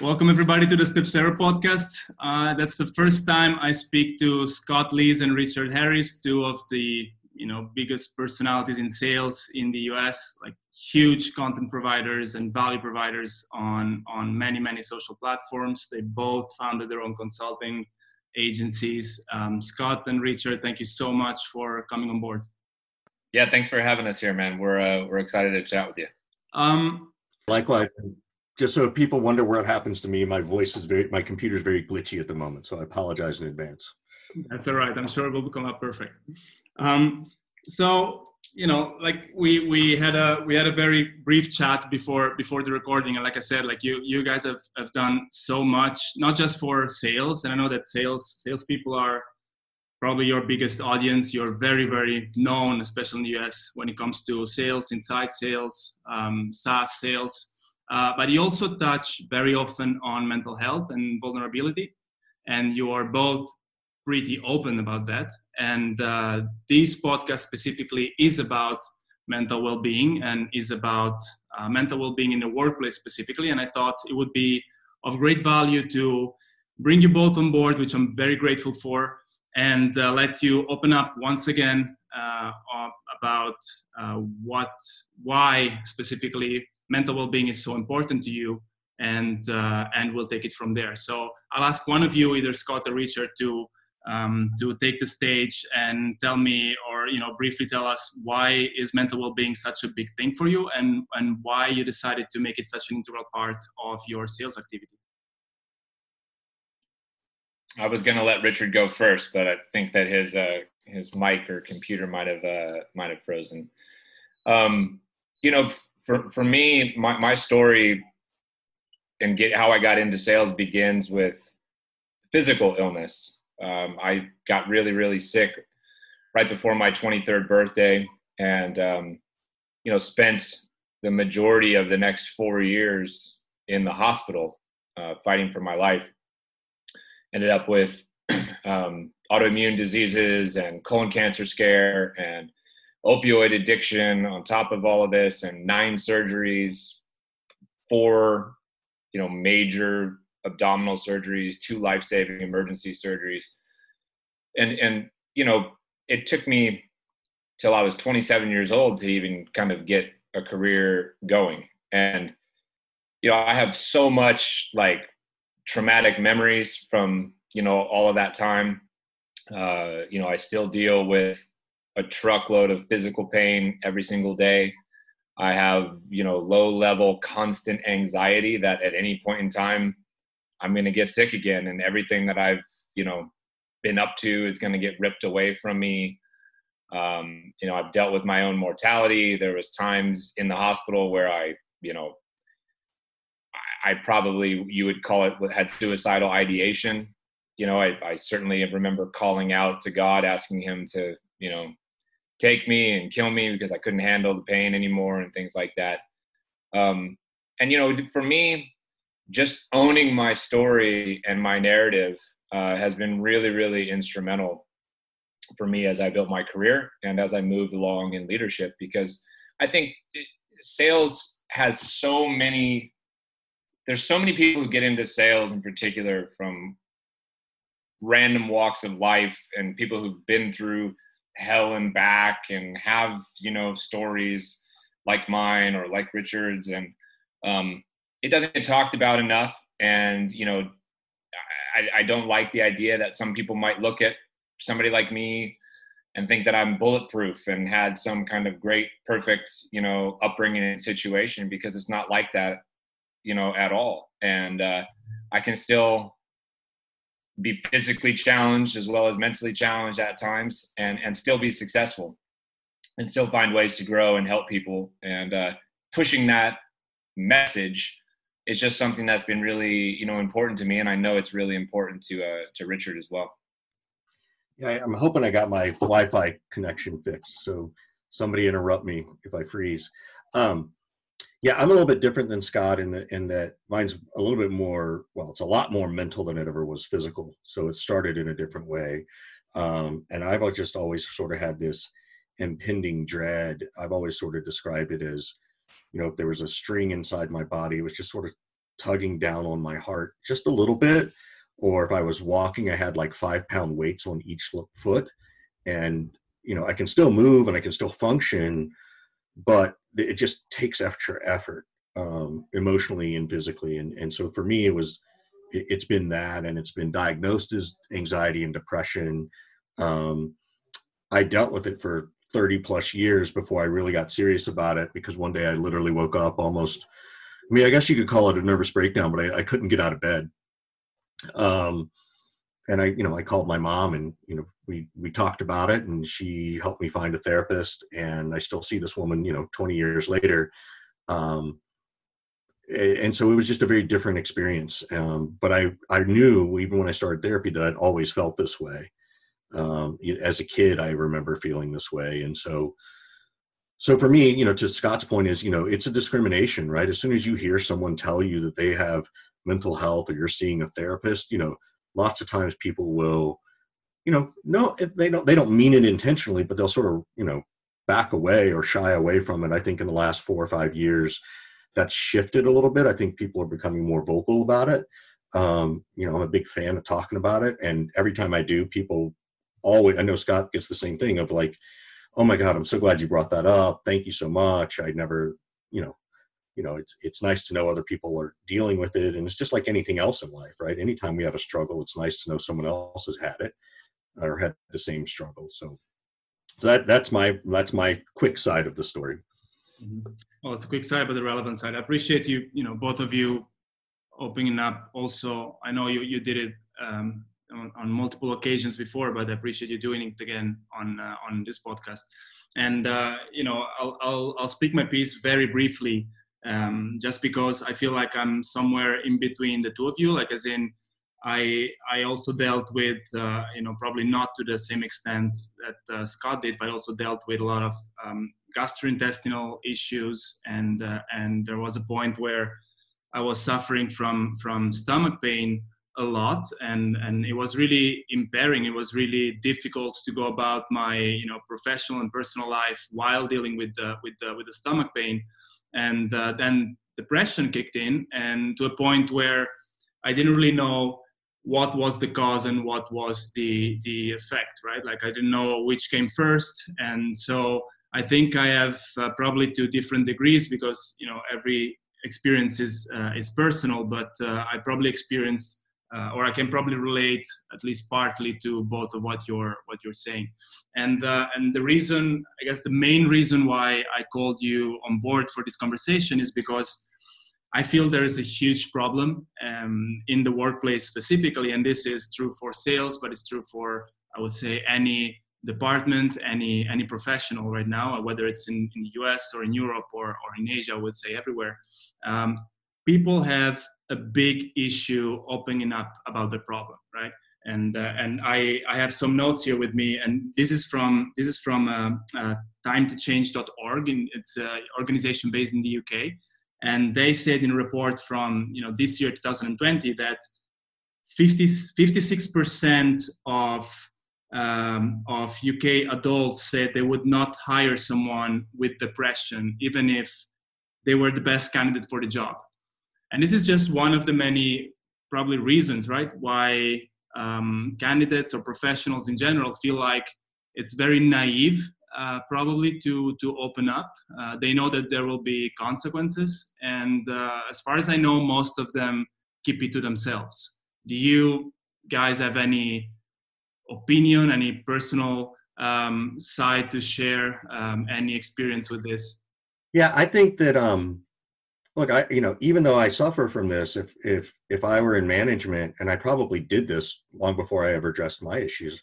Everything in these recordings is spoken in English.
Welcome everybody to the Stepcero podcast. Uh, that's the first time I speak to Scott Leese and Richard Harris, two of the you know biggest personalities in sales in the US, like huge content providers and value providers on on many many social platforms. They both founded their own consulting agencies. Um, Scott and Richard, thank you so much for coming on board. Yeah, thanks for having us here, man. We're uh, we're excited to chat with you. Um, Likewise just so if people wonder where it happens to me, my voice is very, my computer is very glitchy at the moment, so I apologize in advance. That's all right. I'm sure it will become up perfect. Um, so you know, like we we had a we had a very brief chat before before the recording, and like I said, like you you guys have have done so much, not just for sales, and I know that sales salespeople are probably your biggest audience. You're very very known, especially in the US, when it comes to sales, inside sales, um, SaaS sales uh, but you also touch very often on mental health and vulnerability, and you are both pretty open about that. And uh, this podcast specifically is about mental well-being and is about uh, mental well-being in the workplace specifically. And I thought it would be of great value to bring you both on board, which I'm very grateful for, and uh, let you open up once again uh, about uh, what, why specifically mental well-being is so important to you and uh, and we'll take it from there. So i'll ask one of you either scott or richard to um, to take the stage and tell me or you know briefly tell us why is mental well-being such a big thing for you and and why you decided to make it such an integral part of your sales activity. I was going to let richard go first but i think that his uh, his mic or computer might have uh, might have frozen. Um, you know for for me, my my story and get how I got into sales begins with physical illness. Um, I got really really sick right before my 23rd birthday, and um, you know spent the majority of the next four years in the hospital uh, fighting for my life. Ended up with um, autoimmune diseases and colon cancer scare and opioid addiction on top of all of this and nine surgeries four you know major abdominal surgeries two life-saving emergency surgeries. And and you know it took me till i was 27 years old to even kind of get a career going. And you know i have so much like traumatic memories from you know all of that time. Uh, you know i still deal with a truckload of physical pain every single day. I have, you know, low level constant anxiety that at any point in time I'm going to get sick again and everything that I've, you know, been up to is going to get ripped away from me. Um, you know, I've dealt with my own mortality. There was times in the hospital where I, you know, I, I probably you would call it had suicidal ideation. You know, I, I certainly remember calling out to God, asking Him to, you know, take me and kill me because I couldn't handle the pain anymore and things like that. Um, and you know, for me, just owning my story and my narrative uh, has been really, really instrumental for me as I built my career and as I moved along in leadership because I think sales has so many there's so many people who get into sales in particular from random walks of life and people who've been through hell and back and have you know stories like mine or like richard's. And um, it doesn't get talked about enough. And you know I, I don't like the idea that some people might look at somebody like me and think that i'm bulletproof and had some kind of great perfect you know upbringing and situation because it's not like that you know at all. And uh, i can still be physically challenged as well as mentally challenged at times and and still be successful and still find ways to grow and help people. And uh, pushing that message is just something that's been really you know important to me and i know it's really important to uh, to richard as well. Yeah i'm hoping i got my wi-fi connection fixed so somebody interrupt me if i freeze. Um, yeah, I'm a little bit different than Scott in that in that mine's a little bit more. Well, it's a lot more mental than it ever was physical. So it started in a different way, um, and I've just always sort of had this impending dread. I've always sort of described it as, you know, if there was a string inside my body, it was just sort of tugging down on my heart just a little bit. Or if I was walking, I had like five pound weights on each foot. And, you know, I can still move and I can still function, but it just takes extra effort um, emotionally and physically. And, and so for me, it was, it, has been that, and it's been diagnosed as anxiety and depression. Um, I dealt with it for 30 plus years before I really got serious about it because one day I literally woke up almost, I mean, I guess you could call it a nervous breakdown, but I, I couldn't get out of bed. Um, and I, you know, I called my mom and, you know, we, we talked about it and she helped me find a therapist and I still see this woman, you know, 20 years later. Um, and so it was just a very different experience. Um, but I, I knew even when I started therapy that I'd always felt this way. Um, as a kid, I remember feeling this way, and so, so for me, you know, to Scott's point is, you know, it's a discrimination, right? As soon as you hear someone tell you that they have mental health or you're seeing a therapist, you know, lots of times people will, you know, no, they don't, they don't mean it intentionally, but they'll sort of, you know, back away or shy away from it. I think in the last four or five years, that's shifted a little bit. I think people are becoming more vocal about it. Um, you know, I'm a big fan of talking about it, and every time I do, people always. I know Scott gets the same thing of like, "Oh my God, I'm so glad you brought that up. Thank you so much. I never, you know, you know, it's it's nice to know other people are dealing with it, and it's just like anything else in life, right? Anytime we have a struggle, it's nice to know someone else has had it or had the same struggle. So that that's my that's my quick side of the story. Mm-hmm. Well, it's a quick side, but the relevant side. I appreciate you, you know, both of you opening up. Also, I know you you did it um, on, on, multiple occasions before, but I appreciate you doing it again on uh, on this podcast. And uh, you know, I'll, I'll I'll speak my piece very briefly, um, just because I feel like I'm somewhere in between the two of you. Like, as in, I I also dealt with uh, you know probably not to the same extent that uh, Scott did, but also dealt with a lot of um, gastrointestinal issues, and uh, and there was a point where I was suffering from from stomach pain a lot, and and it was really impairing. It was really difficult to go about my you know professional and personal life while dealing with the with the with the stomach pain, and uh, then depression kicked in, and to a point where I didn't really know what was the cause and what was the the effect right? Like i didn't know which came first. And so I think I have uh, probably to different degrees because you know every experience is uh, is personal, but uh, I probably experienced uh, or I can probably relate at least partly to both of what you're what you're saying. And uh, and the reason, I guess, the main reason why I called you on board for this conversation is because I feel there is a huge problem um, in the workplace specifically, and this is true for sales, but it's true for I would say any department, any any professional right now, whether it's in, in the US or in Europe or, or in Asia, I would say everywhere, um, people have a big issue opening up about the problem, right? And uh, and I, I have some notes here with me, and this is from this is from uh, uh, TimeToChange.org, and it's an organization based in the UK, and they said in a report from you know this year 2020 that 50, 56% of um, of UK adults said they would not hire someone with depression, even if they were the best candidate for the job. And this is just one of the many probably reasons, right, why um, candidates or professionals in general feel like it's very naive, uh, probably to to open up. Uh, they know that there will be consequences, and uh, as far as I know, most of them keep it to themselves. Do you guys have any opinion, any personal um, side to share, um, any experience with this? Yeah, I think that um, look, I you know, even though I suffer from this, if if if I were in management, and I probably did this long before I ever addressed my issues,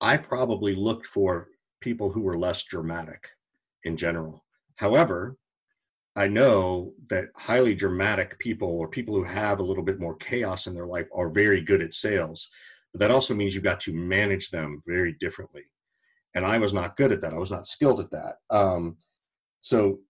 I probably looked for people who were less dramatic in general. However, I know that highly dramatic people or people who have a little bit more chaos in their life are very good at sales. But that also means you've got to manage them very differently. And I was not good at that. I was not skilled at that. Um, so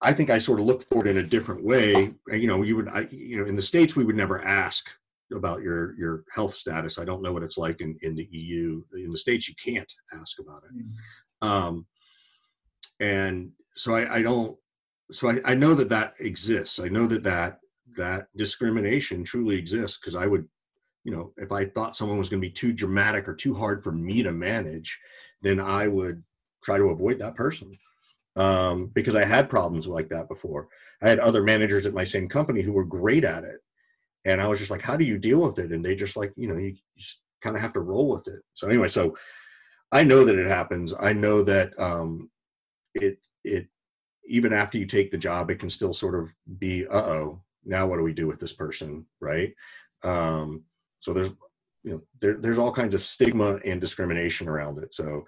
I think I sort of looked for it in a different way. You know, you would, I, you know, in the states we would never ask about your your health status. I don't know what it's like in in the EU. In the states, you can't ask about it. Mm-hmm. Um, and so I, I don't. So I, I know that that exists. I know that that that discrimination truly exists because I would, you know, if I thought someone was going to be too dramatic or too hard for me to manage, then I would try to avoid that person um, because I had problems like that before. I had other managers at my same company who were great at it. And I was just like, how do you deal with it? And they just like, you know, you just kind of have to roll with it. So anyway, so I know that it happens. I know that um, it, it, even after you take the job, it can still sort of be, uh oh, now what do we do with this person? Right. Um, so there's, you know, there, there's all kinds of stigma and discrimination around it. So,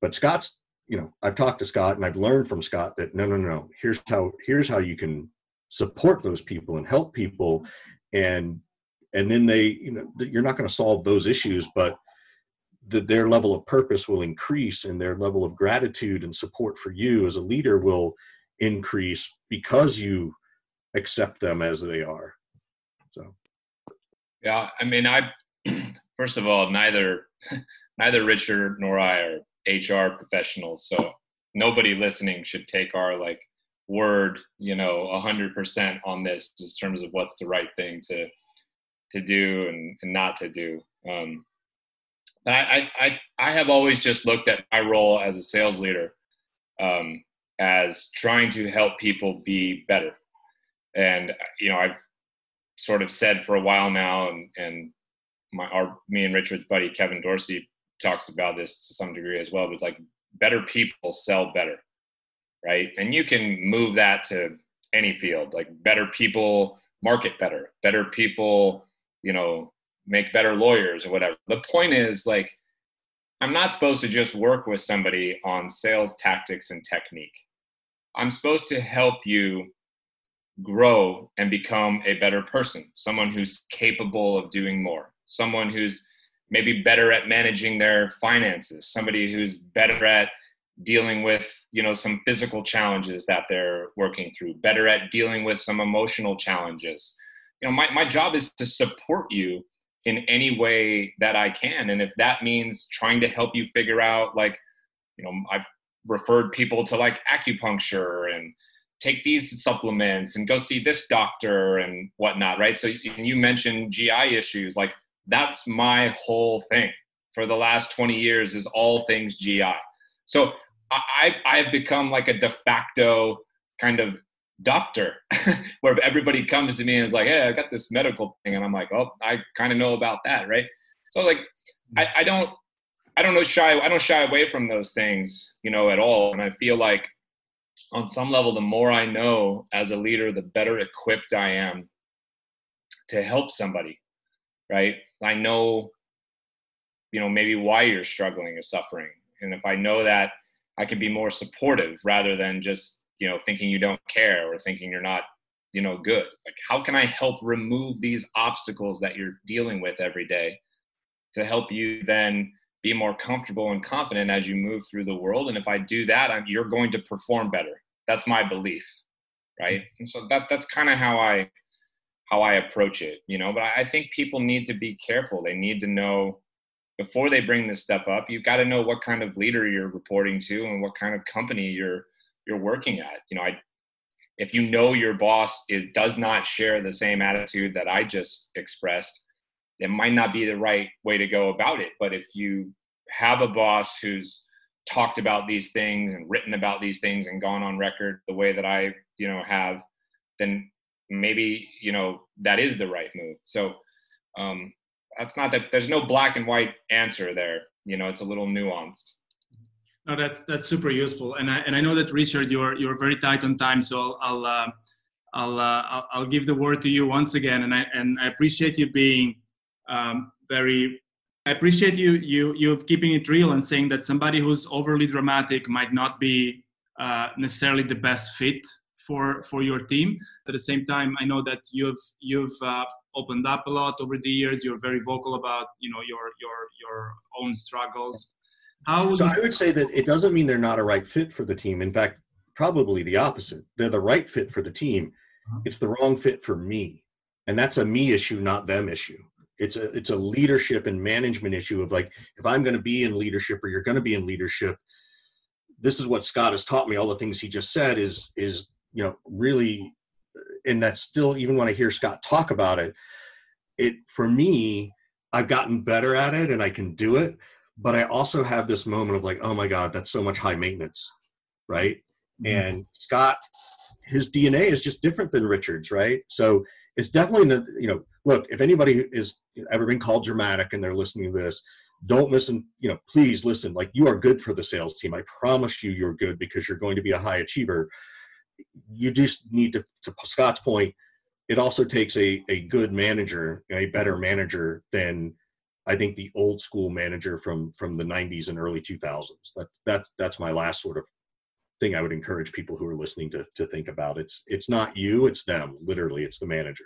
but Scott's you know i've talked to scott and i've learned from scott that no no no here's how here's how you can support those people and help people and and then they you know you're not going to solve those issues but the, their level of purpose will increase and their level of gratitude and support for you as a leader will increase because you accept them as they are so yeah i mean i first of all neither neither richard nor i are HR professionals. So nobody listening should take our like word, you know, a hundred percent on this in terms of what's the right thing to to do and, and not to do. Um, but I, I I have always just looked at my role as a sales leader um, as trying to help people be better. And you know, I've sort of said for a while now, and and my our me and Richard's buddy Kevin Dorsey talks about this to some degree as well, but like better people sell better, right? And you can move that to any field, like better people market better, better people, you know, make better lawyers or whatever. The point is like, I'm not supposed to just work with somebody on sales tactics and technique. I'm supposed to help you grow and become a better person, someone who's capable of doing more, someone who's maybe better at managing their finances, somebody who's better at dealing with you know some physical challenges that they're working through better at dealing with some emotional challenges. You know my, my job is to support you in any way that i can. And if that means trying to help you figure out like you know i've referred people to like acupuncture and take these supplements and go see this doctor and whatnot right? So you mentioned gi issues like that's my whole thing. For the last 20 years is all things GI. So I, I've become like a de facto kind of doctor where everybody comes to me and is like, Hey, I got this medical thing. And I'm like, Oh, I kind of know about that. Right. So like, I, I don't, I don't know shy. I don't shy away from those things, you know, at all. And I feel like on some level, the more I know as a leader, the better equipped I am to help somebody right? I know, you know, maybe why you're struggling or suffering. And if I know that, I can be more supportive rather than just, you know, thinking you don't care or thinking you're not, you know, good. It's like, how can I help remove these obstacles that you're dealing with every day to help you then be more comfortable and confident as you move through the world? And if I do that, I'm, you're going to perform better. That's my belief, right? And so that that's kind of how I how I approach it, you know. But I think people need to be careful. They need to know before they bring this stuff up. You've got to know what kind of leader you're reporting to and what kind of company you're you're working at. You know, I if you know your boss is does not share the same attitude that I just expressed, it might not be the right way to go about it. But if you have a boss who's talked about these things and written about these things and gone on record the way that I, you know, have, then maybe you know that is the right move so um that's not that there's no black and white answer there. You know it's a little nuanced. No that's that's super useful. And i and i know that richard you're you're very tight on time so i'll uh, I'll, uh, I'll, I'll give the word to you once again. And i and i appreciate you being um, very i appreciate you you you keeping it real and saying that somebody who's overly dramatic might not be uh, necessarily the best fit for for your team. At the same time, I know that you've you've uh, opened up a lot over the years. You're very vocal about you know your your your own struggles. How so I would say that it doesn't mean they're not a right fit for the team. In fact, probably the opposite. They're the right fit for the team. Uh-huh. It's the wrong fit for me, and that's a me issue, not them issue. It's a it's a leadership and management issue of like if I'm going to be in leadership or you're going to be in leadership, this is what Scott has taught me. All the things he just said is is you know really and that's still even when I hear Scott talk about it, it for me, I've gotten better at it and I can do it. But I also have this moment of like, oh my God, that's so much high maintenance, right? Mm-hmm. And Scott, his DNA is just different than Richard's, right? So it's definitely, you know, look, if anybody is ever been called dramatic and they're listening to this, don't listen, you know, please listen. Like you are good for the sales team. I promise you, you're good because you're going to be a high achiever. You just need to, to Scott's point, it also takes a, a good manager, a better manager than I think the old school manager from from the 90s and early 2000s. That that's that's my last sort of thing I would encourage people who are listening to to think about. It's it's not you, it's them. Literally, it's the manager.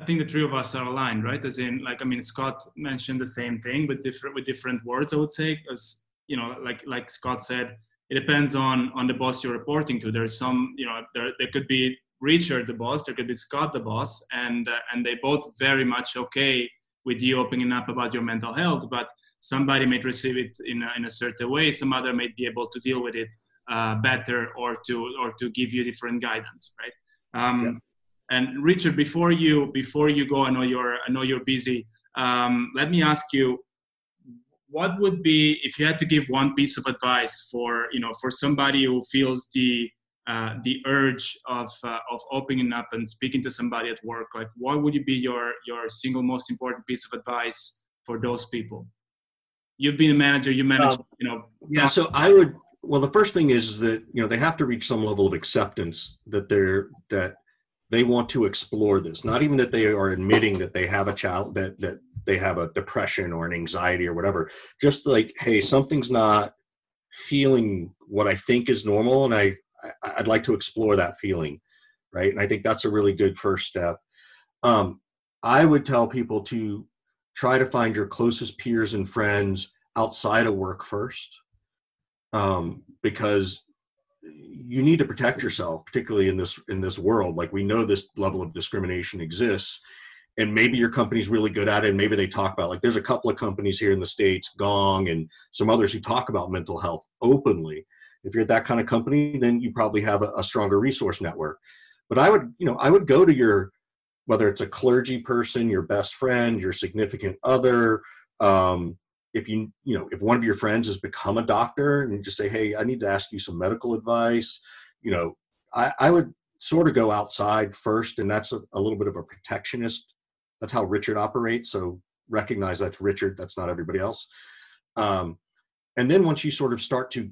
I think the three of us are aligned, right? As in, like I mean, Scott mentioned the same thing, but different with different words. I would say, as you know, like like Scott said, it depends on on the boss you're reporting to. There's some, you know, there there could be Richard the boss, there could be Scott the boss, and uh, and they both very much okay with you opening up about your mental health, but somebody may receive it in a, in a certain way, some other may be able to deal with it uh, better or to or to give you different guidance, right? Um, yeah. And Richard, before you before you go, I know you're I know you're busy. Um, let me ask you, what would be if you had to give one piece of advice for you know for somebody who feels the uh, the urge of uh, of opening up and speaking to somebody at work like what would you be your your single most important piece of advice for those people? You've been a manager you manage um, you know yeah so i would well the first thing is that you know they have to reach some level of acceptance that they're that they want to explore this. Not even that they are admitting that they have a child that that they have a depression or an anxiety or whatever just like hey something's not feeling what i think is normal and i I, would like to explore that feeling, right? And I think that's a really good first step. Um, I would tell people to try to find your closest peers and friends outside of work first, um, because you need to protect yourself, particularly in this in this world. Like we know this level of discrimination exists, and maybe your company's really good at it. And maybe they talk about like there's a couple of companies here in the states, Gong and some others who talk about mental health openly if you're that kind of company then you probably have a, a stronger resource network but i would you know i would go to your whether it's a clergy person your best friend your significant other um, if you you know if one of your friends has become a doctor and you just say hey i need to ask you some medical advice you know i, I would sort of go outside first and that's a, a little bit of a protectionist that's how richard operates so recognize that's richard that's not everybody else. Um, and then once you sort of start to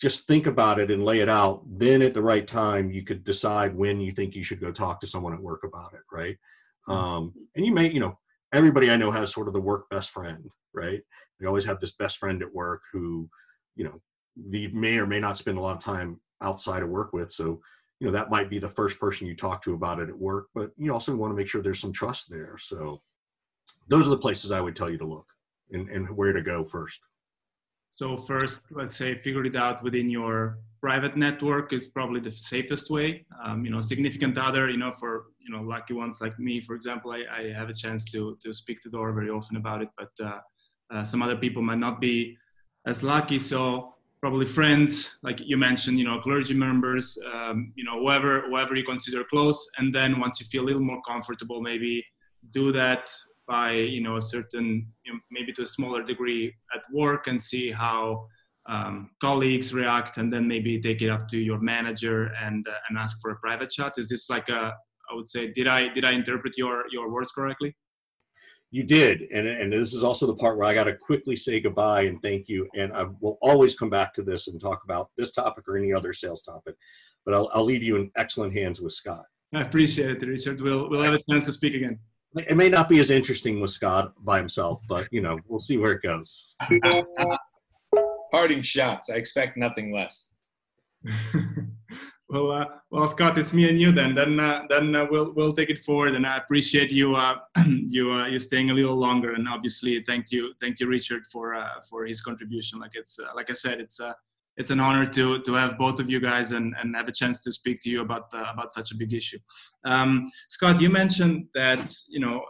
just think about it and lay it out then at the right time you could decide when you think you should go talk to someone at work about it right? Mm-hmm. um, and you may you know everybody i know has sort of the work best friend right? They always have this best friend at work who you know you may or may not spend a lot of time outside of work with so you know that might be the first person you talk to about it at work but you also want to make sure there's some trust there so those are the places i would tell you to look and, and where to go first so first, let's say figure it out within your private network is probably the safest way. Um, you know, significant other, you know, for you know lucky ones like me, for example, I, I have a chance to to speak to Dora very often about it, but uh, uh, some other people might not be as lucky. So probably friends, like you mentioned, you know, clergy members, um, you know, whoever whoever you consider close, and then once you feel a little more comfortable, maybe do that by you know a certain you know, maybe to a smaller degree at work and see how um, colleagues react and then maybe take it up to your manager and uh, and ask for a private chat. Is this like a i would say did i did i interpret your your words correctly you did and and this is also the part where i got to quickly say goodbye and thank you and i will always come back to this and talk about this topic or any other sales topic but i'll, I'll leave you in excellent hands with scott i appreciate it richard we'll we'll have a chance to speak again it may not be as interesting with Scott by himself, but you know, we'll see where it goes. Parting shots. I expect nothing less. well, uh, well, Scott, it's me and you then. Then, uh, then uh, we'll we'll take it forward, and I appreciate you uh, you uh, you staying a little longer. And obviously, thank you, thank you, Richard, for uh, for his contribution. Like it's like I said, it's it's an honor to to have both of you guys and, and have a chance to speak to you about about such a big issue. Um, Scott, you mentioned that you know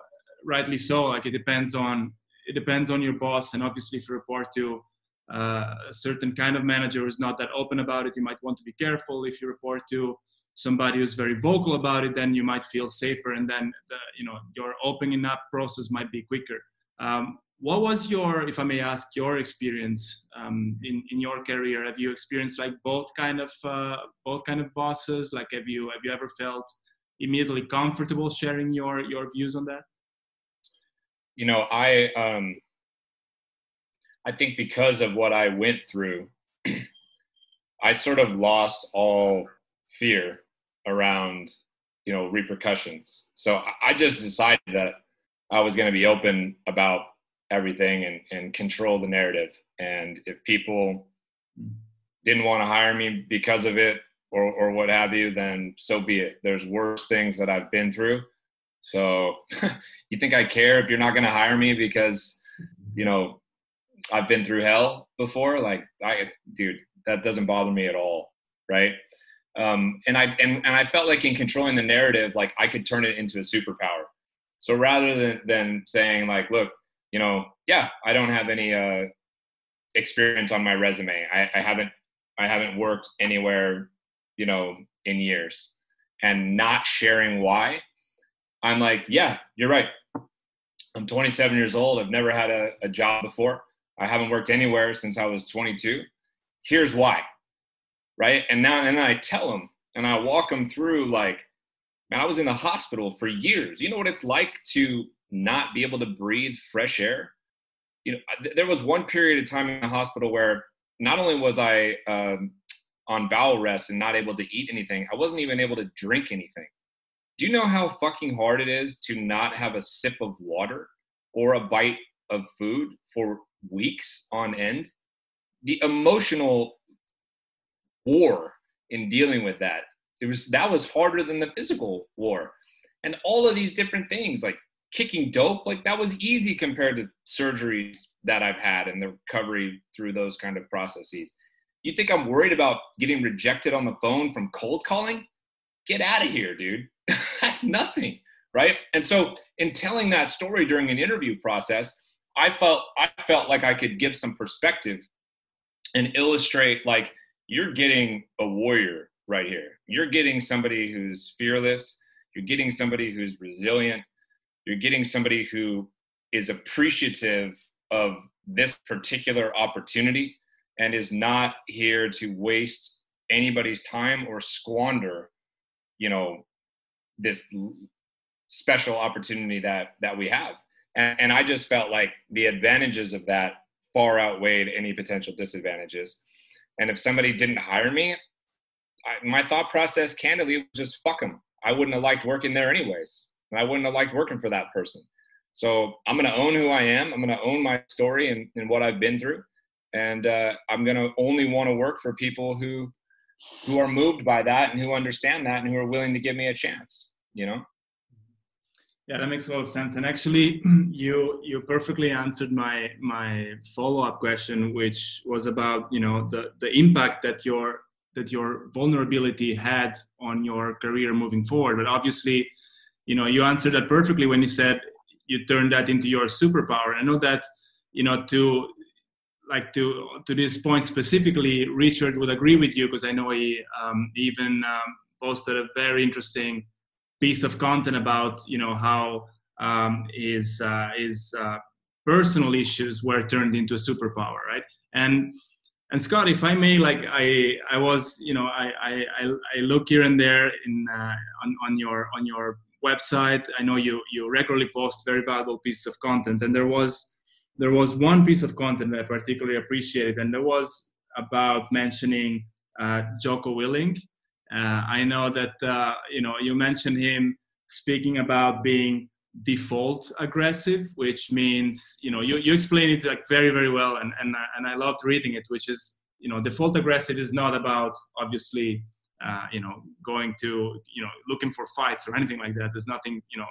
rightly so. Like it depends on it depends on your boss, and obviously if you report to uh, a certain kind of manager who's not that open about it, you might want to be careful. If you report to somebody who's very vocal about it then you might feel safer and then the, you know your opening up process might be quicker. Um, what was your if i may ask your experience um, in, in your career? Have you experienced like both kind of uh, both kind of bosses? Like have you have you ever felt immediately comfortable sharing your your views on that? You know i um i think because of what i went through i sort of lost all fear around you know repercussions. So i just decided that i was going to be open about everything and, and control the narrative. And if people didn't want to hire me because of it or, or what have you then so be it. There's worse things that i've been through. So you think i care if you're not going to hire me because you know i've been through hell before like i dude that doesn't bother me at all right um, and I and, and I felt like in controlling the narrative, like I could turn it into a superpower. So rather than than saying like, look, you know, yeah, I don't have any uh, experience on my resume. I, I haven't I haven't worked anywhere, you know, in years, and not sharing why. I'm like, yeah, you're right. I'm 27 years old. I've never had a, a job before. I haven't worked anywhere since I was 22. Here's why right? And now and I tell them and I walk them through like, man, I was in the hospital for years. You know what it's like to not be able to breathe fresh air? You know, there was one period of time in the hospital where not only was I um, on bowel rest and not able to eat anything, I wasn't even able to drink anything. Do you know how fucking hard it is to not have a sip of water or a bite of food for weeks on end? The emotional war in dealing with that. It was that was harder than the physical war. And all of these different things, like kicking dope, like that was easy compared to surgeries that I've had and the recovery through those kind of processes. You think I'm worried about getting rejected on the phone from cold calling? Get out of here, dude. That's nothing, right? And so in telling that story during an interview process, I felt I felt like I could give some perspective and illustrate like you're getting a warrior right here. You're getting somebody who's fearless. You're getting somebody who's resilient. You're getting somebody who is appreciative of this particular opportunity and is not here to waste anybody's time or squander, you know, this special opportunity that that we have. And, and I just felt like the advantages of that far outweighed any potential disadvantages. And if somebody didn't hire me, I, my thought process, candidly, was just fuck them. I wouldn't have liked working there anyways. And I wouldn't have liked working for that person. So I'm going to own who I am. I'm going to own my story and, and what I've been through. And uh, I'm going to only want to work for people who who are moved by that and who understand that and who are willing to give me a chance. You know. Yeah, that makes a lot of sense. And actually, you you perfectly answered my my follow up question, which was about you know the the impact that your that your vulnerability had on your career moving forward. But obviously, you know, you answered that perfectly when you said you turned that into your superpower. I know that you know to like to to this point specifically, Richard would agree with you because I know he um, even um, posted a very interesting piece of content about you know how um, his uh, his uh, personal issues were turned into a superpower, right? And and Scott, if I may, like I I was you know I I, I look here and there in uh, on on your on your website. I know you you regularly post very valuable pieces of content, and there was there was one piece of content that I particularly appreciated, and there was about mentioning uh, Jocko Willink uh, I know that uh, you know you mentioned him speaking about being default aggressive, which means you know you, you explain it like very very well, and and uh, and I loved reading it, which is you know default aggressive is not about obviously uh, you know going to you know looking for fights or anything like that. There's nothing you know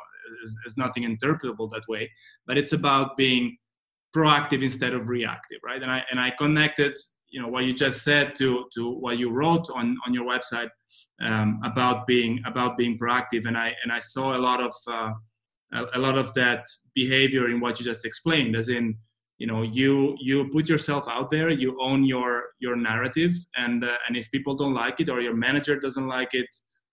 there's, nothing interpretable that way, but it's about being proactive instead of reactive, right? And I and I connected you know what you just said to to what you wrote on on your website um, about being about being proactive and i and i saw a lot of uh, a, a, lot of that behavior in what you just explained as in you know you you put yourself out there you own your your narrative and uh, and if people don't like it or your manager doesn't like it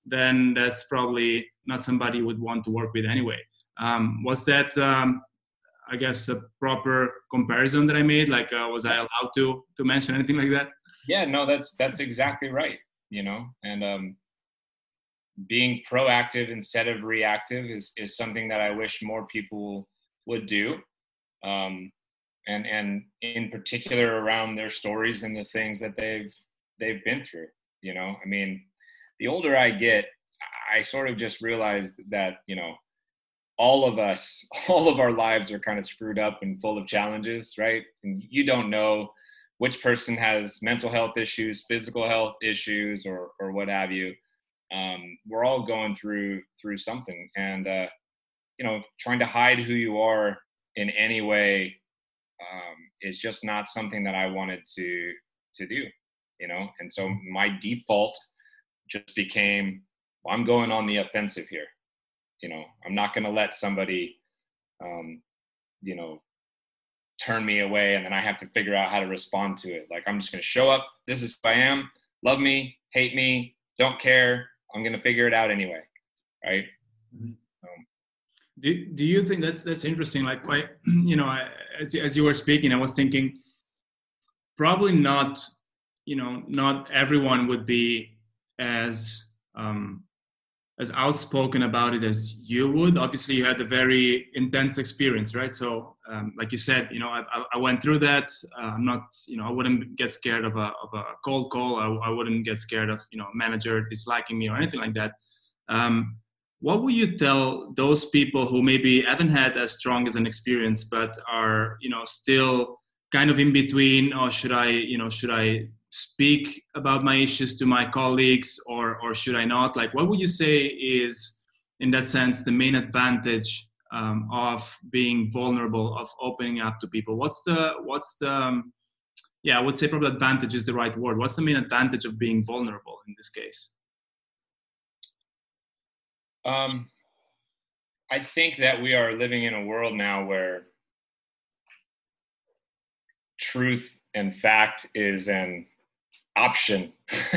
then that's probably not somebody you would want to work with anyway. Um, was that, um, I guess, a proper comparison that I made? Like, uh, was I allowed to to mention anything like that? Yeah, no, that's that's exactly right. You know, and um, being proactive instead of reactive is is something that I wish more people would do. Um, and and in particular around their stories and the things that they've they've been through you know? I mean the older i get i sort of just realized that you know all of us all of our lives are kind of screwed up and full of challenges right? And you don't know which person has mental health issues physical health issues or or what have you um, we're all going through through something and uh, you know trying to hide who you are in any way um, is just not something that I wanted to to do, you know. And so my default just became, well, I'm going on the offensive here. You know, I'm not going to let somebody, um, you know, turn me away, and then I have to figure out how to respond to it. Like I'm just going to show up. This is who I am. Love me, hate me, don't care. I'm going to figure it out anyway, right? Mm-hmm. Um, do, do you think that's that's interesting like why you know I, as, as you were speaking i was thinking probably not you know not everyone would be as um, as outspoken about it as you would. Obviously you had a very intense experience right? So um, like you said you know i, I went through that. Uh, i'm not you know i wouldn't get scared of a, of a cold call. I, I wouldn't get scared of you know manager disliking me or anything like that. Um, what would you tell those people who maybe haven't had as strong as an experience but are you know still kind of in between or should i you know should i speak about my issues to my colleagues or or should i not? Like what would you say is in that sense the main advantage um, of being vulnerable of opening up to people? What's the what's the um, yeah i would say probably advantage is the right word. What's the main advantage of being vulnerable in this case? Um, I think that we are living in a world now where truth and fact is an option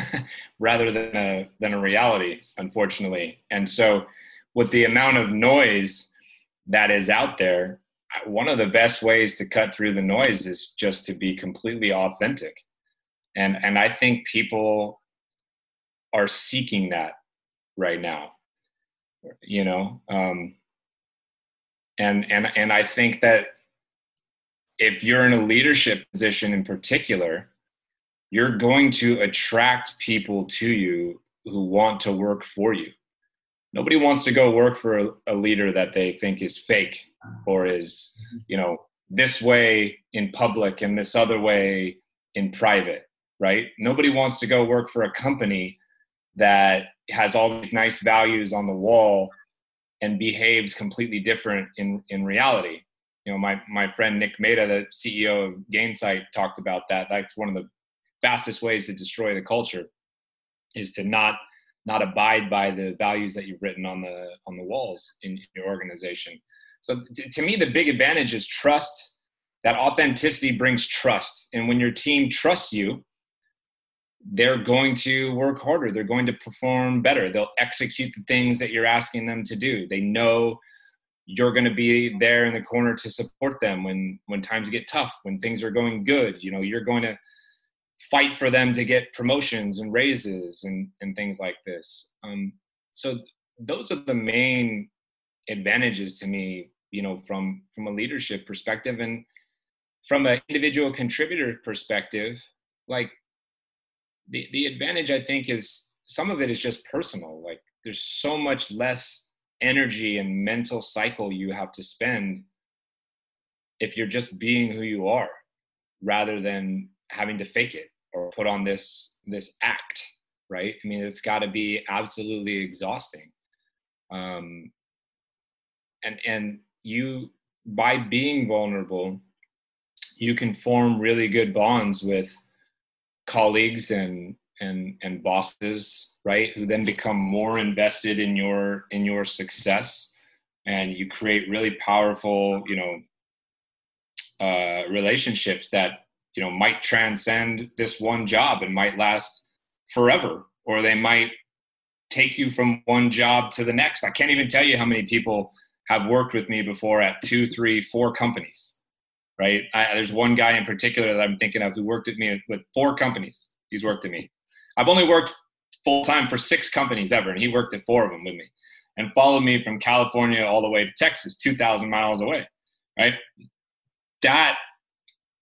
rather than a than a reality unfortunately. And so with the amount of noise that is out there one of the best ways to cut through the noise is just to be completely authentic. And and i think people are seeking that right now you know um, and and and i think that if you're in a leadership position in particular you're going to attract people to you who want to work for you. Nobody wants to go work for a, leader that they think is fake or is you know this way in public and this other way in private right? Nobody wants to go work for a company that has all these nice values on the wall and behaves completely different in in reality. You know my my friend nick mehta the ceo of gainsight talked about that. That's one of the fastest ways to destroy the culture is to not not abide by the values that you've written on the on the walls in your organization so to, me the big advantage is trust that authenticity brings trust and when your team trusts you they're going to work harder. They're going to perform better. They'll execute the things that you're asking them to do. They know you're going to be there in the corner to support them when when times get tough, when things are going good. You know, you're going to fight for them to get promotions and raises and and things like this. Um, so those are the main advantages to me. You know, from from a leadership perspective and from an individual contributor perspective, like the the advantage I think is some of it is just personal. Like there's so much less energy and mental cycle you have to spend if you're just being who you are rather than having to fake it or put on this this act right? I mean it's got to be absolutely exhausting. Um and and you by being vulnerable you can form really good bonds with colleagues and and and bosses right? Who then become more invested in your in your success. And you create really powerful you know uh, relationships that you know might transcend this one job and might last forever or they might take you from one job to the next. I can't even tell you how many people have worked with me before at two, three, four companies. Right? I, there's one guy in particular that I'm thinking of who worked at me with four companies. He's worked at me. I've only worked full time for six companies ever, and he worked at four of them with me, and followed me from California all the way to Texas, 2,000 miles away. Right? That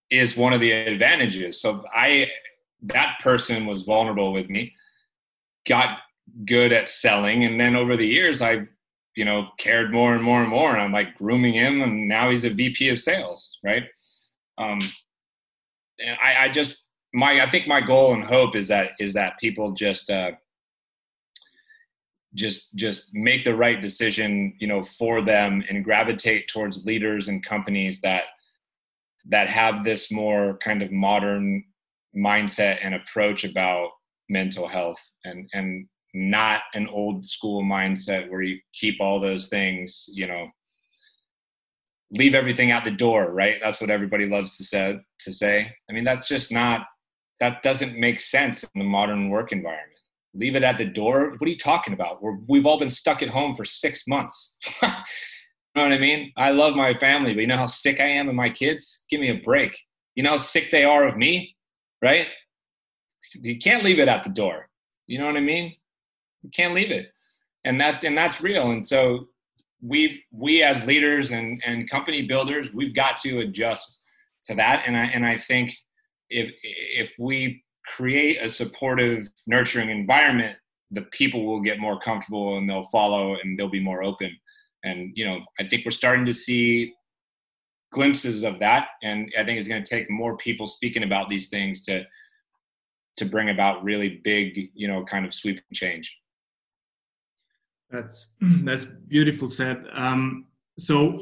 is one of the advantages. So I, that person was vulnerable with me, got good at selling, and then over the years, I, you know, cared more and more and more, and I'm like grooming him, and now he's a VP of sales, right? Um, and I, I just my I think my goal and hope is that is that people just uh, just just make the right decision, you know, for them and gravitate towards leaders and companies that that have this more kind of modern mindset and approach about mental health and and not an old school mindset where you keep all those things, you know, leave everything at the door, right? That's what everybody loves to say to say. I mean, that's just not that doesn't make sense in the modern work environment. Leave it at the door. What are you talking about? We're, we've all been stuck at home for six months. you know what I mean? I love my family, but you know how sick I am of my kids? Give me a break. You know how sick they are of me, right? You can't leave it at the door. You know what I mean? You can't leave it. And that's and that's real. And so we we as leaders and and company builders, we've got to adjust to that. And I and I think if if we create a supportive, nurturing environment, the people will get more comfortable and they'll follow and they'll be more open. And you know, I think we're starting to see glimpses of that, and I think it's going to take more people speaking about these things to to bring about really big, you know, kind of sweeping change. That's that's beautiful said. Um, so,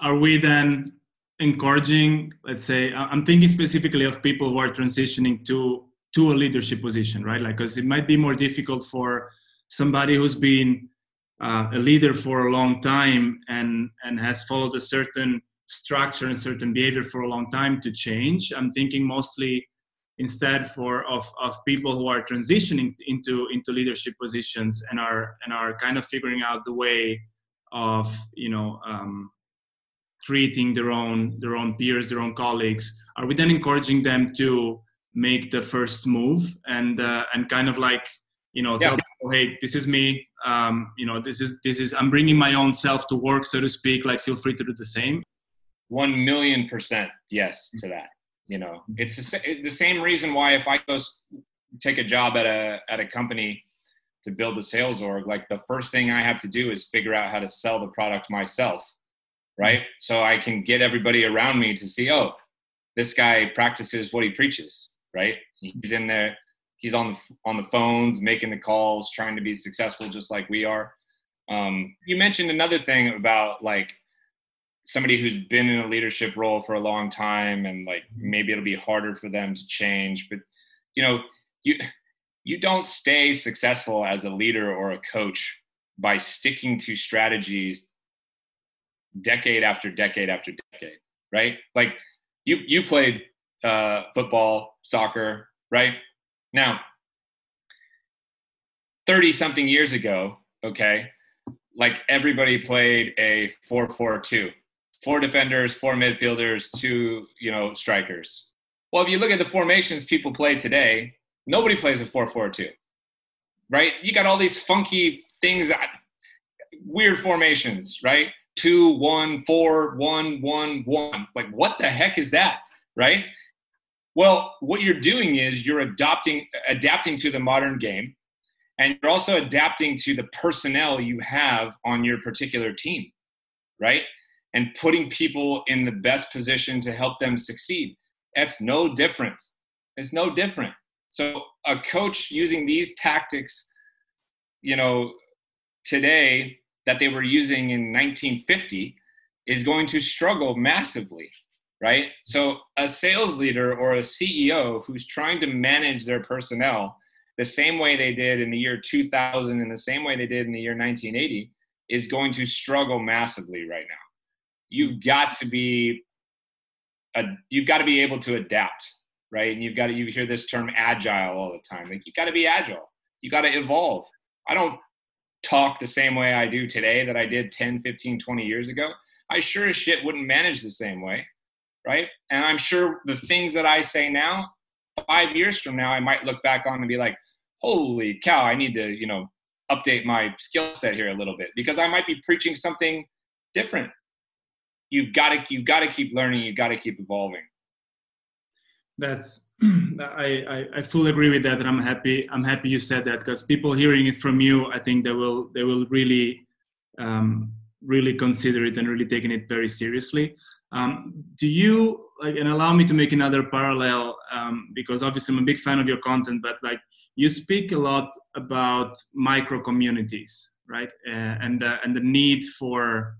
are we then encouraging let's say i'm thinking specifically of people who are transitioning to to a leadership position right like because it might be more difficult for somebody who's been uh, a leader for a long time and and has followed a certain structure and certain behavior for a long time to change. I'm thinking mostly instead for of, of people who are transitioning into into leadership positions and are and are kind of figuring out the way of you know um, treating their own their own peers their own colleagues. Are we then encouraging them to make the first move? And uh, and kind of like you know yeah. Hey this is me um, you know this is this is i'm bringing my own self to work so to speak like feel free to do the same one million percent yes to that you know it's the, the same reason why if i go take a job at a at a company to build a sales org like the first thing i have to do is figure out how to sell the product myself right? So I can get everybody around me to see, oh, this guy practices what he preaches, right? He's in there, he's on the on the phones, making the calls, trying to be successful just like we are. Um, you mentioned another thing about like somebody who's been in a leadership role for a long time, and like maybe it'll be harder for them to change, but you know, you you don't stay successful as a leader or a coach by sticking to strategies decade after decade after decade, right? Like you you played uh, football, soccer, right? Now, thirty something years ago, okay, like everybody played a four four two, four defenders, four midfielders, two you know strikers. Well, if you look at the formations people play today, nobody plays a four four two, right? You got all these funky things, weird formations, right? two, one, four, one, one, one. Like, what the heck is that? Right? Well, what you're doing is you're adopting, adapting to the modern game, and you're also adapting to the personnel you have on your particular team, right? And putting people in the best position to help them succeed. That's no different. It's no different. So a coach using these tactics, you know, today that they were using in 1950 is going to struggle massively, right? So, a sales leader or a CEO who's trying to manage their personnel the same way they did in the year 2000 and the same way they did in the year 1980 is going to struggle massively right now. You've got to be a, you've got to be able to adapt, right? And you've got to you hear this term agile all the time. Like you've got to be agile. You got to evolve I don't talk the same way I do today that I did 10, 15, 20 years ago. I sure as shit wouldn't manage the same way. Right. And I'm sure the things that I say now, five years from now, I might look back on and be like, holy cow, I need to, you know, update my skill set here a little bit because I might be preaching something different. You've got to, you've got to keep learning. You've got to keep evolving. That's I, I, I fully agree with that, and I'm happy I'm happy you said that because people hearing it from you, I think they will they will really um, really consider it and really taking it very seriously. Um, do you like and allow me to make another parallel um, because obviously I'm a big fan of your content, but like you speak a lot about micro communities, right? Uh, and uh, and the need for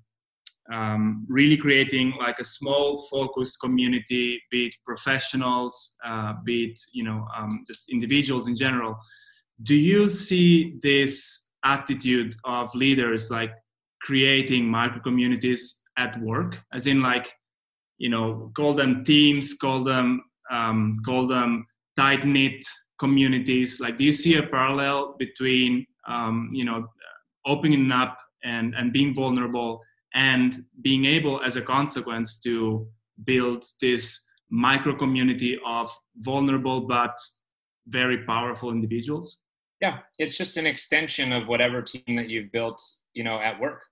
um, really creating like a small focused community be it professionals uh, be it you know um, just individuals in general do you see this attitude of leaders like creating micro communities at work as in like you know call them teams call them um, call them tight knit communities. Like do you see a parallel between um, you know opening up and and being vulnerable and being able as a consequence to build this micro community of vulnerable but very powerful individuals? Yeah it's just an extension of whatever team that you've built you know at work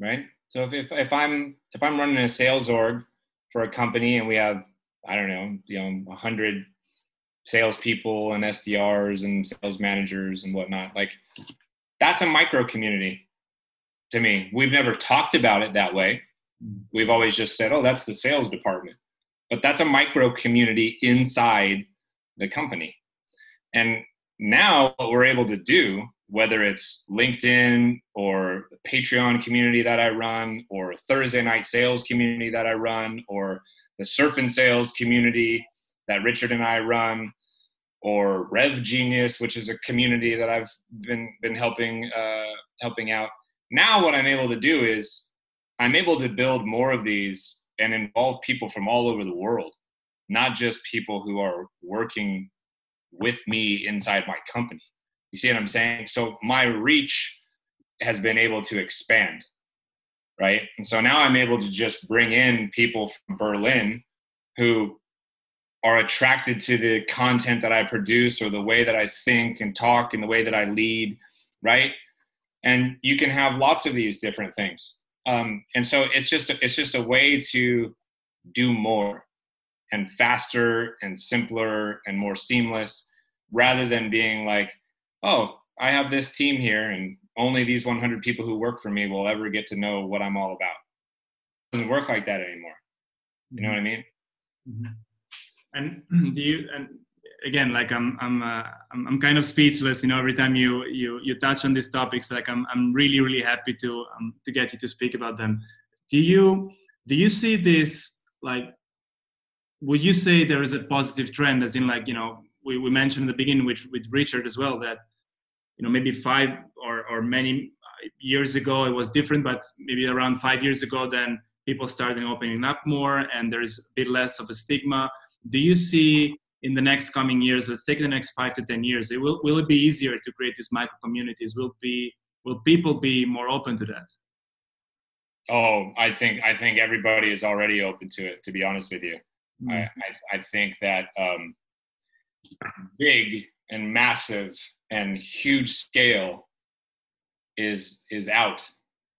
right so if, if, if i'm if i'm running a sales org for a company and we have i don't know you know 100 salespeople and sdrs and sales managers and whatnot like that's a micro community to me. We've never talked about it that way. We've always just said, oh, that's the sales department. But that's a micro community inside the company. And now, what we're able to do, whether it's LinkedIn or the Patreon community that I run, or Thursday night sales community that I run, or the surf and sales community that Richard and I run, or Rev Genius, which is a community that I've been been helping uh, helping out. Now what i'm able to do is i'm able to build more of these and involve people from all over the world not just people who are working with me inside my company you see what i'm saying? So my reach has been able to expand right? And so now i'm able to just bring in people from berlin who are attracted to the content that i produce or the way that i think and talk and the way that i lead right? And you can have lots of these different things. Um, and so it's just it's just a way to do more and faster and simpler and more seamless rather than being like oh i have this team here and only these 100 people who work for me will ever get to know what i'm all about. It doesn't work like that anymore. You know what i mean? Mm-hmm. and do you and again like i'm i'm uh, I'm, I'm kind of speechless you know every time you you you touch on these topics like i'm i'm really really happy to um, to get you to speak about them. Do you do you see this like would you say there is a positive trend as in like you know we, we mentioned in the beginning with with richard as well that you know maybe five or or many years ago it was different but maybe around five years ago then people started opening up more and there's a bit less of a stigma. Do you see in the next coming years let's take the next five to ten years it will will it be easier to create these micro communities? Will be will people be more open to that? Oh i think i think everybody is already open to it to be honest with you. Mm-hmm. I, I, I think that um, big and massive and huge scale is is out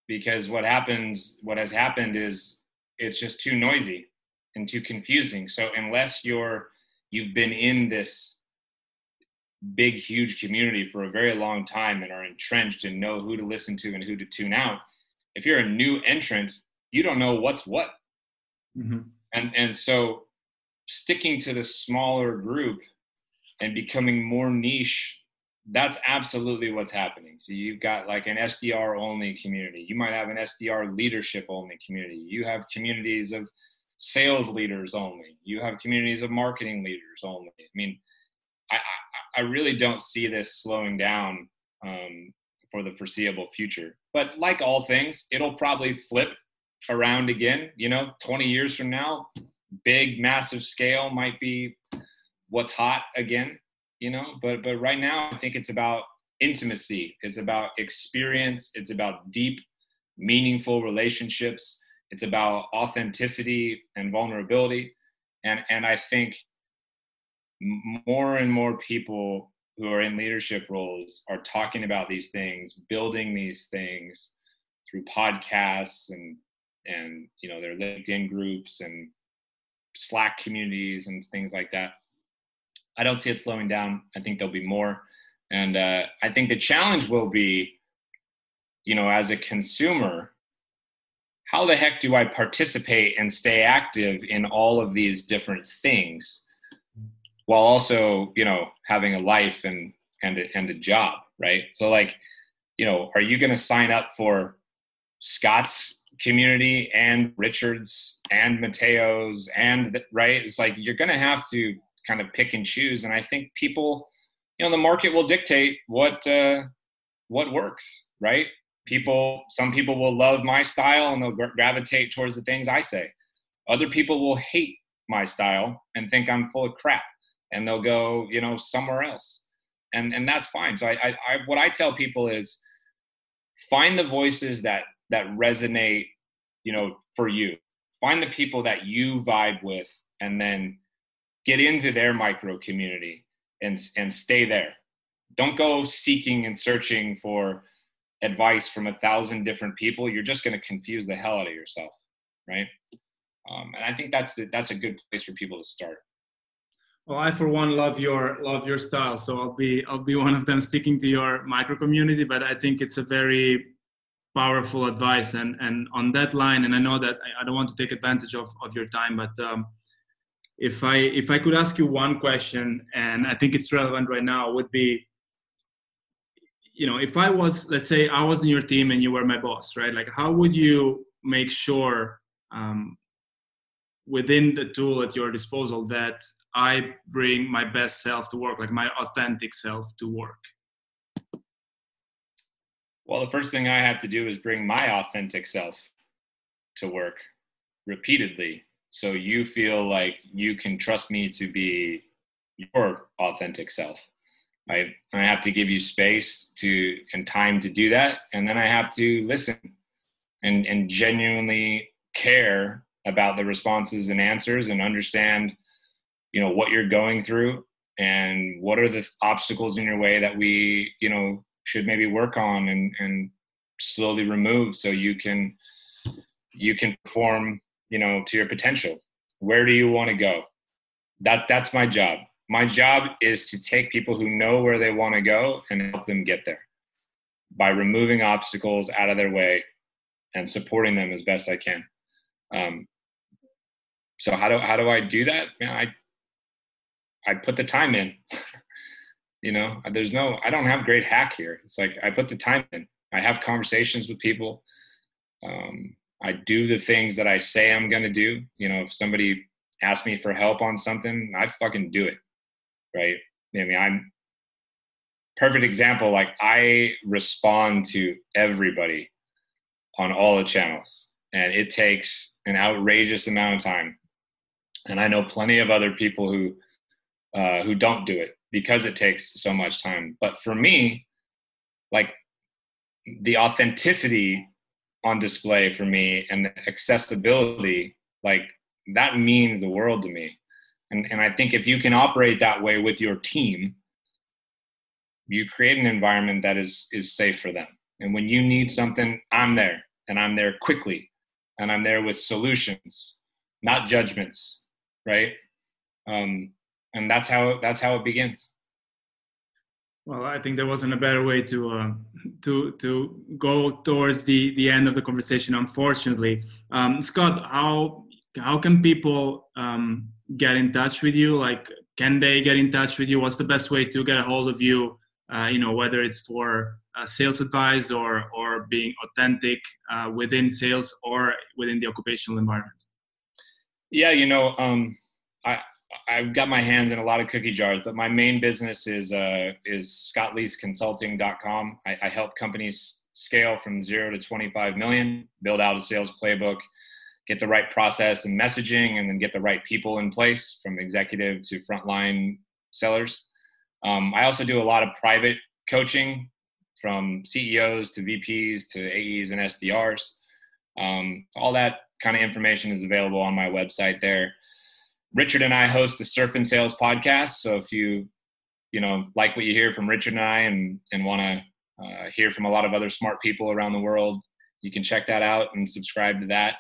because what happens what has happened is it's just too noisy and too confusing so unless you're you've been in this big, huge community for a very long time and are entrenched and know who to listen to and who to tune out. If you're a new entrant, you don't know what's what. Mm-hmm. And and so sticking to the smaller group and becoming more niche that's absolutely what's happening. So you've got like an SDR only community. You might have an SDR leadership only community. You have communities of sales leaders only. You have communities of marketing leaders only. I mean, I, I, I really don't see this slowing down um, for the foreseeable future. But like all things, it'll probably flip around again. You know, 20 years from now, big, massive scale might be what's hot again. You know, but but right now, I think it's about intimacy. It's about experience. It's about deep, meaningful relationships. It's about authenticity and vulnerability. And, and I think more and more people who are in leadership roles are talking about these things, building these things through podcasts and and you know their LinkedIn groups and Slack communities and things like that. I don't see it slowing down. I think there'll be more, and uh, I think the challenge will be, you know, as a consumer, how the heck do I participate and stay active in all of these different things? while also you know having a life and and a, and a job right so like you know are you going to sign up for scott's community and richards and mateo's and right it's like you're going to have to kind of pick and choose. And i think people you know the market will dictate what uh what works right? People some people will love my style and they'll gravitate towards the things i say. Other people will hate my style and think i'm full of crap and they'll go you know somewhere else. And and that's fine. So I, I, I what i tell people is find the voices that that resonate you know for you. Find the people that you vibe with and then get into their micro community and and stay there. Don't go seeking and searching for advice from a thousand different people. You're just going to confuse the hell out of yourself right? Um, and i think that's that's a good place for people to start. Well, I for one love your love your style, so I'll be I'll be one of them sticking to your micro community. But I think it's a very powerful advice, and and on that line, and I know that I don't want to take advantage of of your time, but um, if I if I could ask you one question, and I think it's relevant right now, would be, you know, if I was let's say I was in your team and you were my boss, right? Like, how would you make sure um, within the tool at your disposal that I bring my best self to work, like my authentic self to work? Well, the first thing I have to do is bring my authentic self to work repeatedly. So you feel like you can trust me to be your authentic self. I, I have to give you space to and time to do that. And then I have to listen and, and genuinely care about the responses and answers and understand you know what you're going through and what are the obstacles in your way that we you know should maybe work on and and slowly remove so you can you can perform you know to your potential where do you want to go that that's my job my job is to take people who know where they want to go and help them get there by removing obstacles out of their way and supporting them as best i can um, so how do how do i do that Man, i I put the time in. you know, there's no, I don't have great hack here. It's like I put the time in. I have conversations with people. Um, I do the things that I say I'm going to do. You know, if somebody asks me for help on something, I fucking do it. Right. I mean, I'm perfect example. Like I respond to everybody on all the channels and it takes an outrageous amount of time. And I know plenty of other people who uh, who don't do it because it takes so much time. But for me, like the authenticity on display for me and accessibility, like that means the world to me. And, and I think if you can operate that way with your team, you create an environment that is is safe for them. And when you need something, I'm there and I'm there quickly and I'm there with solutions, not judgments, right? Um, and that's how that's how it begins well i think there wasn't a better way to uh, to to go towards the the end of the conversation unfortunately. Um, scott how how can people um, get in touch with you? Like can they get in touch with you? What's the best way to get a hold of you? Uh, you know whether it's for uh, sales advice or or being authentic uh, within sales or within the occupational environment? Yeah you know um, I, I've got my hands in a lot of cookie jars, but my main business is uh, is scottleeseconsulting.com. I, I help companies scale from zero to 25 million, build out a sales playbook, get the right process and messaging, and then get the right people in place from executive to frontline sellers. Um, I also do a lot of private coaching from CEOs to VPs to AEs and SDRs. Um, all that kind of information is available on my website there. Richard and I host the Surf and Sales podcast. So if you, you know, like what you hear from Richard and I and, and want to uh, hear from a lot of other smart people around the world, you can check that out and subscribe to that.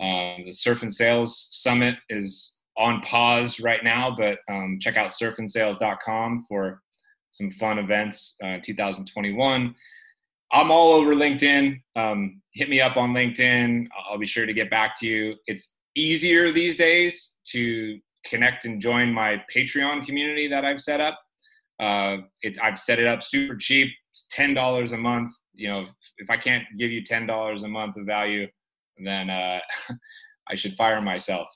Um, the Surf and Sales Summit is on pause right now, but um, check out surfandsales.com for some fun events uh, 2021. I'm all over LinkedIn. Um, hit me up on LinkedIn. I'll be sure to get back to you. It's easier these days to connect and join my Patreon community that I've set up. Uh, it, I've set it up super cheap. Ten dollars a month. You know, if I can't give you ten dollars a month of value, then uh, I should fire myself.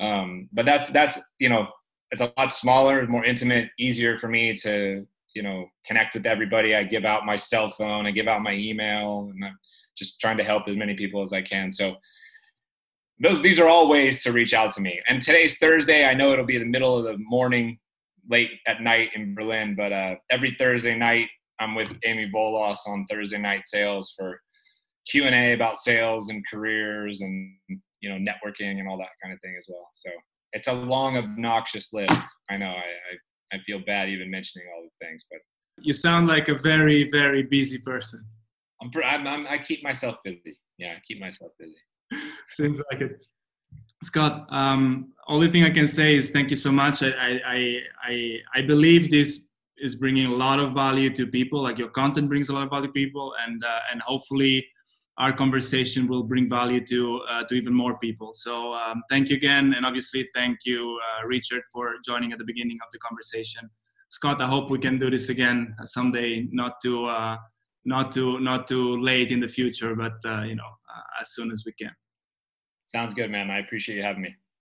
Um, but that's that's you know, it's a lot smaller, more intimate, easier for me to you know connect with everybody i give out my cell phone i give out my email and i'm just trying to help as many people as i can so those these are all ways to reach out to me and today's thursday i know it'll be the middle of the morning late at night in berlin but uh, every thursday night i'm with amy Volas on thursday night sales for q&a about sales and careers and you know networking and all that kind of thing as well so it's a long obnoxious list i know i, I I feel bad even mentioning all the things, but you sound like a very very busy person. I'm, I'm, I'm i keep myself busy. Yeah, I keep myself busy. Seems like it. Scott, um, only thing I can say is thank you so much. I, I, I, I believe this is bringing a lot of value to people. Like your content brings a lot of value to people, and uh, and hopefully our conversation will bring value to uh, to even more people. So um, thank you again, and obviously thank you, uh, Richard, for joining at the beginning of the conversation. Scott, I hope we can do this again someday, not too uh, not too not too late in the future, but uh, you know as soon as we can. Sounds good, man. I appreciate you having me.